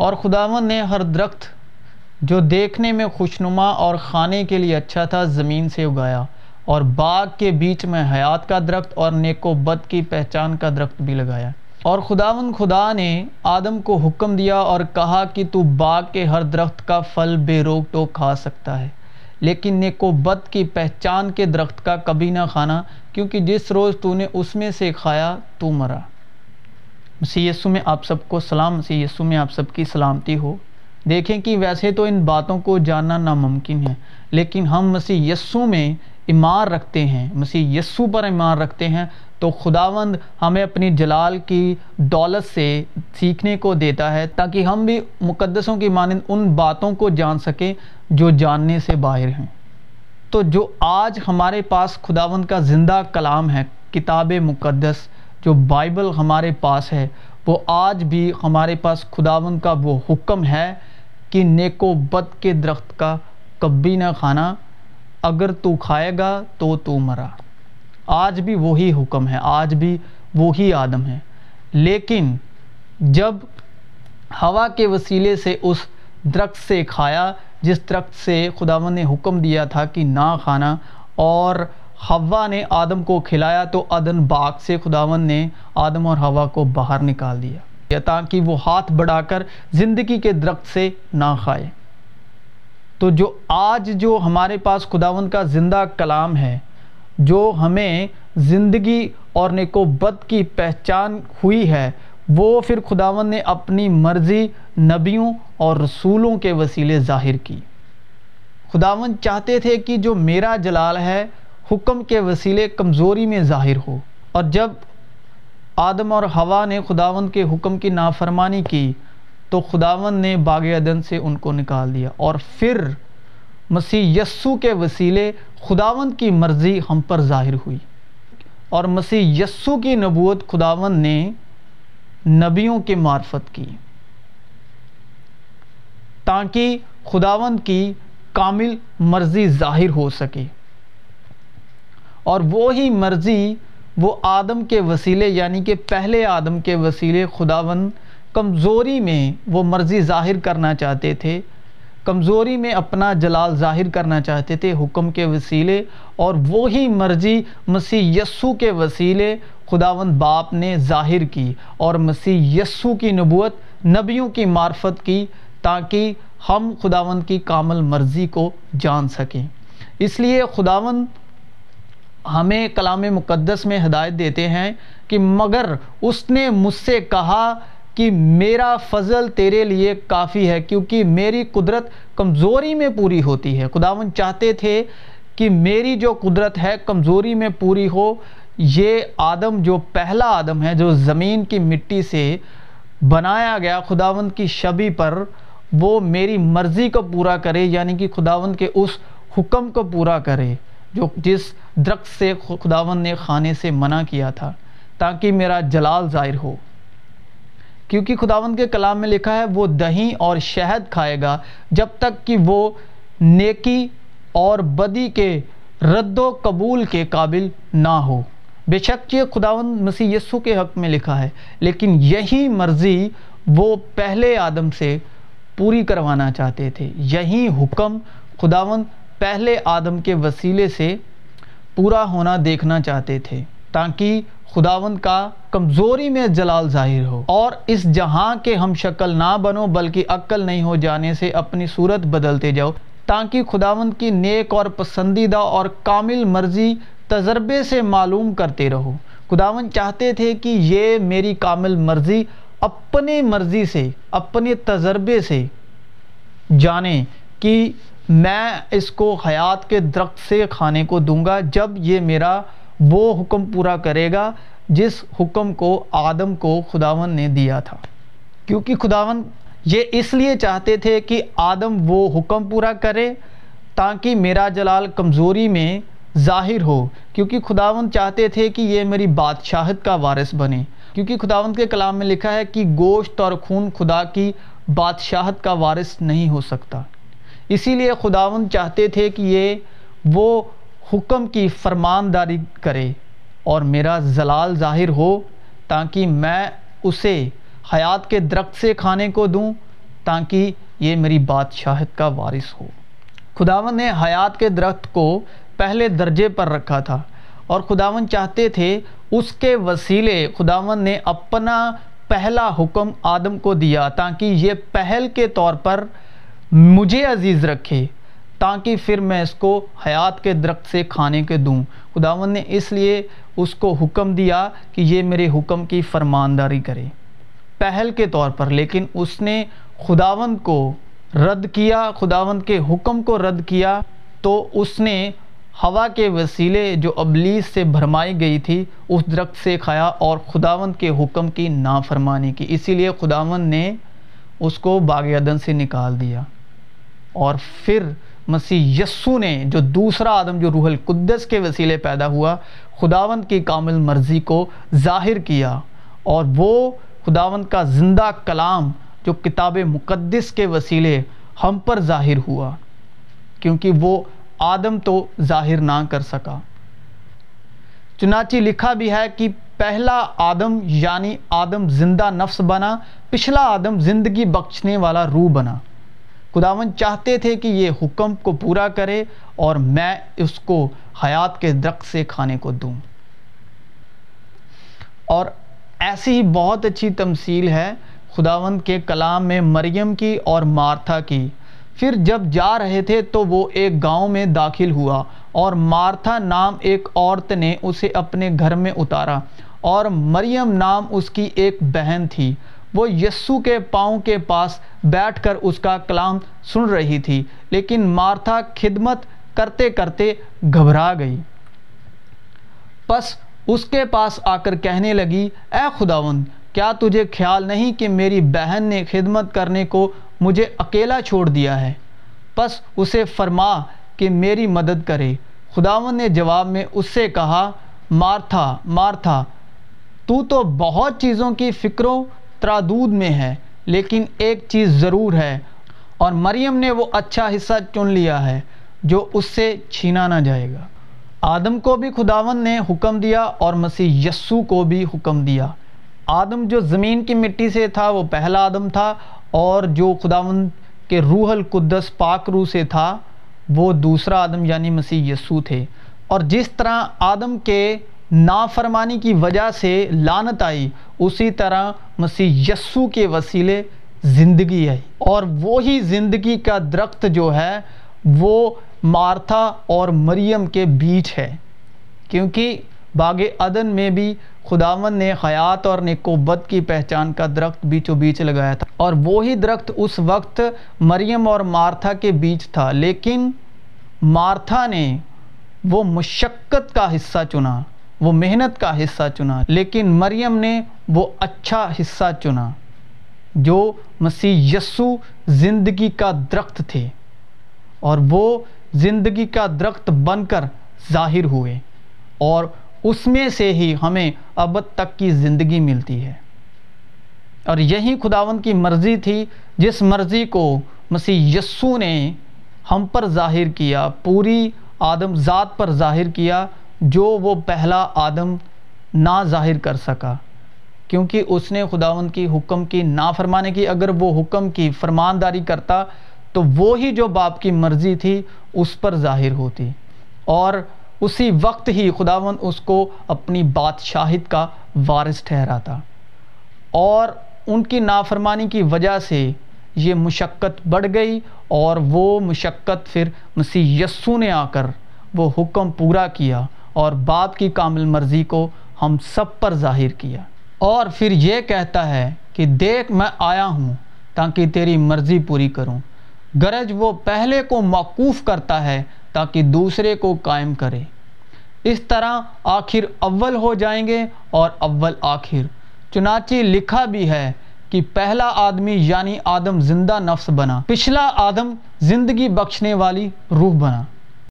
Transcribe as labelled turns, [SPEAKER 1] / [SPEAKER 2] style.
[SPEAKER 1] اور خداون نے ہر درخت جو دیکھنے میں خوشنما اور کھانے کے لیے اچھا تھا، زمین سے اگایا۔ اور باغ کے بیچ میں حیات کا درخت اور نیک و بد کی پہچان کا درخت بھی لگایا۔ اور خداون خدا نے آدم کو حکم دیا اور کہا کہ تو باغ کے ہر درخت کا پھل بے روک ٹوک کھا سکتا ہے۔ لیکن نیک و بد کی پہچان کے درخت کا کبھی نہ کھانا، کیونکہ جس روز تو نے اس میں سے کھایا، تو مرا۔ مسیح یسو میں آپ سب کو سلام، مسیح یسو میں آپ سب کی سلامتی ہو۔ دیکھیں کہ ویسے تو ان باتوں کو جاننا ناممکن ہے، لیکن ہم مسیح یسو میں ایمان رکھتے ہیں۔ مسیح یسو پر ایمان رکھتے ہیں تو خداوند ہمیں اپنی جلال کی دولت سے سیکھنے کو دیتا ہے تاکہ ہم بھی مقدسوں کی مانند ان باتوں کو جان سکیں جو جاننے سے باہر ہیں۔ تو جو آج ہمارے پاس خداوند کا زندہ کلام ہے، کتاب مقدس جو بائبل ہمارے پاس ہے، وہ آج بھی ہمارے پاس خداوند کا وہ حکم ہے کہ نیک و بد کے درخت کا کبھی نہ کھانا، اگر تو کھائے گا تو تو مرا۔ آج بھی وہی حکم ہے، آج بھی وہی آدم ہے۔ لیکن جب ہوا کے وسیلے سے اس درخت سے کھایا، جس درخت سے خداون نے حکم دیا تھا کہ نہ کھانا، اور ہوا نے آدم کو کھلایا تو ادن باغ سے خداون نے آدم اور ہوا کو باہر نکال دیا۔ تاکہ وہ ہاتھ بڑھا کر زندگی کے درخت سے نہ کھائے۔ تو جو آج جو ہمارے پاس خداون کا زندہ کلام ہے، جو ہمیں زندگی اور نیک و بد کی پہچان ہوئی ہے، وہ پھر خداون نے اپنی مرضی نبیوں اور رسولوں کے وسیلے ظاہر کی۔ خداون چاہتے تھے کہ جو میرا جلال ہے حکم کے وسیلے کمزوری میں ظاہر ہو۔ اور جب آدم اور ہوا نے خداون کے حکم کی نافرمانی کی، تو خداون نے باغ عدن سے ان کو نکال دیا۔ اور پھر مسیح یسو کے وسیلے خداون کی مرضی ہم پر ظاہر ہوئی۔ اور مسیح یسو کی نبوت خداون نے نبیوں کے معرفت کی۔ تاکہ خداون کی کامل مرضی ظاہر ہو سکے۔ اور وہی مرضی وہ آدم کے وسیلے یعنی کہ پہلے آدم کے وسیلے خداون کمزوری میں وہ مرضی ظاہر کرنا چاہتے تھے، کمزوری میں اپنا جلال ظاہر کرنا چاہتے تھے حکم کے وسیلے، اور وہی مرضی مسیح یسو کے وسیلے خداوند باپ نے ظاہر کی اور مسیح یسو کی نبوت، نبیوں کی معرفت کی تاکہ ہم خداوند کی کامل مرضی کو جان سکیں۔ اس لیے خداوند ہمیں کلام مقدس میں ہدایت دیتے ہیں کہ مگر اس نے مجھ سے کہا کہ میرا فضل تیرے لیے کافی ہے کیونکہ میری قدرت کمزوری میں پوری ہوتی ہے۔ خداون چاہتے تھے کہ میری جو قدرت ہے کمزوری میں پوری ہو۔ یہ آدم جو پہلا آدم ہے جو زمین کی مٹی سے بنایا گیا خداوند کی شبی پر، وہ میری مرضی کو پورا کرے یعنی کہ خداوند کے اس حکم کو پورا کرے۔ جو جس درخت سے خداوند نے کھانے سے منع کیا تھا، تاکہ میرا جلال ظاہر ہو۔ کیونکہ خداوند کے کلام میں لکھا ہے، وہ دہی اور شہد کھائے گا، جب تک کہ وہ نیکی اور بدی کے رد و قبول کے قابل نہ ہو۔ بے شک یہ خداوند مسیح یسو کے حق میں لکھا ہے، لیکن یہی مرضی وہ پہلے آدم سے پوری کروانا چاہتے تھے۔ یہی حکم خداوند پہلے آدم کے وسیلے سے پورا ہونا دیکھنا چاہتے تھے، تاکہ خداوند کا کمزوری میں جلال ظاہر ہو۔ اور اس جہاں کے ہم شکل نہ بنو، بلکہ عقل نہیں ہو جانے سے اپنی صورت بدلتے جاؤ، تاکہ خداوند کی نیک اور پسندیدہ اور کامل مرضی تجربے سے معلوم کرتے رہو۔ خداوند چاہتے تھے کہ یہ میری کامل مرضی اپنے مرضی سے، اپنے تجربے سے جانیں کہ میں اس کو حیات کے درخت سے کھانے کو دوں گا، جب یہ میرا وہ حکم پورا کرے گا جس حکم کو آدم کو خداون نے دیا تھا۔ کیونکہ خداون یہ اس لیے چاہتے تھے کہ آدم وہ حکم پورا کرے تاکہ میرا جلال کمزوری میں ظاہر ہو۔ کیونکہ خداون چاہتے تھے کہ یہ میری بادشاہت کا وارث بنے۔ کیونکہ خداون کے کلام میں لکھا ہے کہ گوشت اور خون خدا کی بادشاہت کا وارث نہیں ہو سکتا۔ اسی لیے خداون چاہتے تھے کہ یہ وہ حکم کی فرمانداری کرے اور میرا زلال ظاہر ہو تاکہ میں اسے حیات کے درخت سے کھانے کو دوں تاکہ یہ میری بادشاہت کا وارث ہو۔ خداون نے حیات کے درخت کو پہلے درجے پر رکھا تھا اور خداون چاہتے تھے اس کے وسیلے خداون نے اپنا پہلا حکم آدم کو دیا تاکہ یہ پہل کے طور پر مجھے عزیز رکھے تاکہ پھر میں اس کو حیات کے درخت سے کھانے کے دوں۔ خداون نے اس لیے اس کو حکم دیا کہ یہ میرے حکم کی فرمانداری کرے۔ پہل کے طور پر، لیکن اس نے خداون کو رد کیا خداون کے حکم کو رد کیا تو اس نے ہوا کے وسیلے جو ابلیس سے بھرمائی گئی تھی، اس درخت سے کھایا اور خداون کے حکم کی نافرمانی کی۔ اسی لیے خداون نے اس کو باغ عدن سے نکال دیا۔ اور پھر مسیح یسو نے جو دوسرا آدم جو روح القدس کے وسیلے پیدا ہوا خداون کی کامل مرضی کو ظاہر کیا اور وہ خداون کا زندہ کلام جو کتاب مقدس کے وسیلے ہم پر ظاہر ہوا، کیونکہ وہ آدم تو ظاہر نہ کر سکا۔ چنانچہ لکھا بھی ہے کہ پہلا آدم یعنی آدم زندہ نفس بنا، پچھلا آدم زندگی بخشنے والا روح بنا۔ خداون چاہتے تھے کہ یہ حکم کو پورا کرے اور میں اس کو حیات کے درخت سے کھانے کو دوں۔ اور ایسی ہی بہت اچھی تمثیل ہے خداوند کے کلام میں مریم کی اور مارتھا کی۔ پھر جب جا رہے تھے تو وہ ایک گاؤں میں داخل ہوا اور مارتھا نام ایک عورت نے اسے اپنے گھر میں اتارا اور مریم نام اس کی ایک بہن تھی۔ وہ یسو کے پاؤں کے پاس بیٹھ کر اس کا کلام سن رہی تھی، لیکن مارتھا خدمت کرتے کرتے گھبرا گئی۔ پس اس کے پاس آ کر کہنے لگی، اے خداون کیا تجھے خیال نہیں کہ میری بہن نے خدمت کرنے کو مجھے اکیلا چھوڑ دیا ہے؟ پس اسے فرما کہ میری مدد کرے۔ خداون نے جواب میں اس سے کہا، مارتھا مارتھا، تو تو بہت چیزوں کی فکروں ترادود میں ہے، لیکن ایک چیز ضرور ہے۔ اور مریم نے وہ اچھا حصہ چن لیا ہے، جو اس سے چھینا نہ جائے گا۔ آدم کو بھی خداون نے حکم دیا اور مسیح یسو کو بھی حکم دیا۔ آدم جو زمین کی مٹی سے تھا، وہ پہلا آدم تھا۔ اور جو خداون کے روح القدس پاک روح سے تھا، وہ دوسرا آدم یعنی مسیح یسو تھے۔ اور جس طرح آدم کے نافرمانی کی وجہ سے لانت آئی۔ اسی طرح مسیح یسو کے وسیلے زندگی آئی۔ اور وہی زندگی کا درخت جو ہے، وہ مارتھا اور مریم کے بیچ ہے۔ کیونکہ باغ عدن میں بھی خداون نے حیات اور نکوبت کی پہچان کا درخت بیچ و بیچ لگایا تھا۔ اور وہی درخت اس وقت مریم اور مارتھا کے بیچ تھا۔ لیکن مارتھا نے وہ مشقت کا حصہ چنا۔ وہ محنت کا حصہ چنا۔ لیکن مریم نے وہ اچھا حصہ چنا جو مسیح یسو زندگی کا درخت تھے اور وہ زندگی کا درخت بن کر ظاہر ہوئے اور اس میں سے ہی ہمیں اب تک کی زندگی ملتی ہے۔ اور یہی خداون کی مرضی تھی، جس مرضی کو مسیح یسو نے ہم پر ظاہر کیا، پوری آدم ذات پر ظاہر کیا جو وہ پہلا آدم نہ ظاہر کر سکا، کیونکہ اس نے خداون کی حکم کی نافرمانے کی۔ اگر وہ حکم کی فرمانداری کرتا، تو وہی جو باپ کی مرضی تھی، اس پر ظاہر ہوتی۔ اور اسی وقت ہی خداون اس کو اپنی بادشاہت کا وارث ٹھہراتا۔ اور ان کی نافرمانی کی وجہ سے یہ مشقت بڑھ گئی، اور وہ مشقت پھر مسیح یسو نے آ کر وہ حکم پورا کیا۔ اور باپ کی کامل مرضی کو ہم سب پر ظاہر کیا۔ اور پھر یہ کہتا ہے کہ دیکھ میں آیا ہوں تاکہ تیری مرضی پوری کروں۔ گرج وہ پہلے کو موقوف کرتا ہے تاکہ دوسرے کو قائم کرے۔ اس طرح آخر اول ہو جائیں گے اور اول آخر۔ چنانچہ لکھا بھی ہے کہ پہلا آدمی یعنی آدم زندہ نفس بنا، پچھلا آدم زندگی بخشنے والی روح بنا۔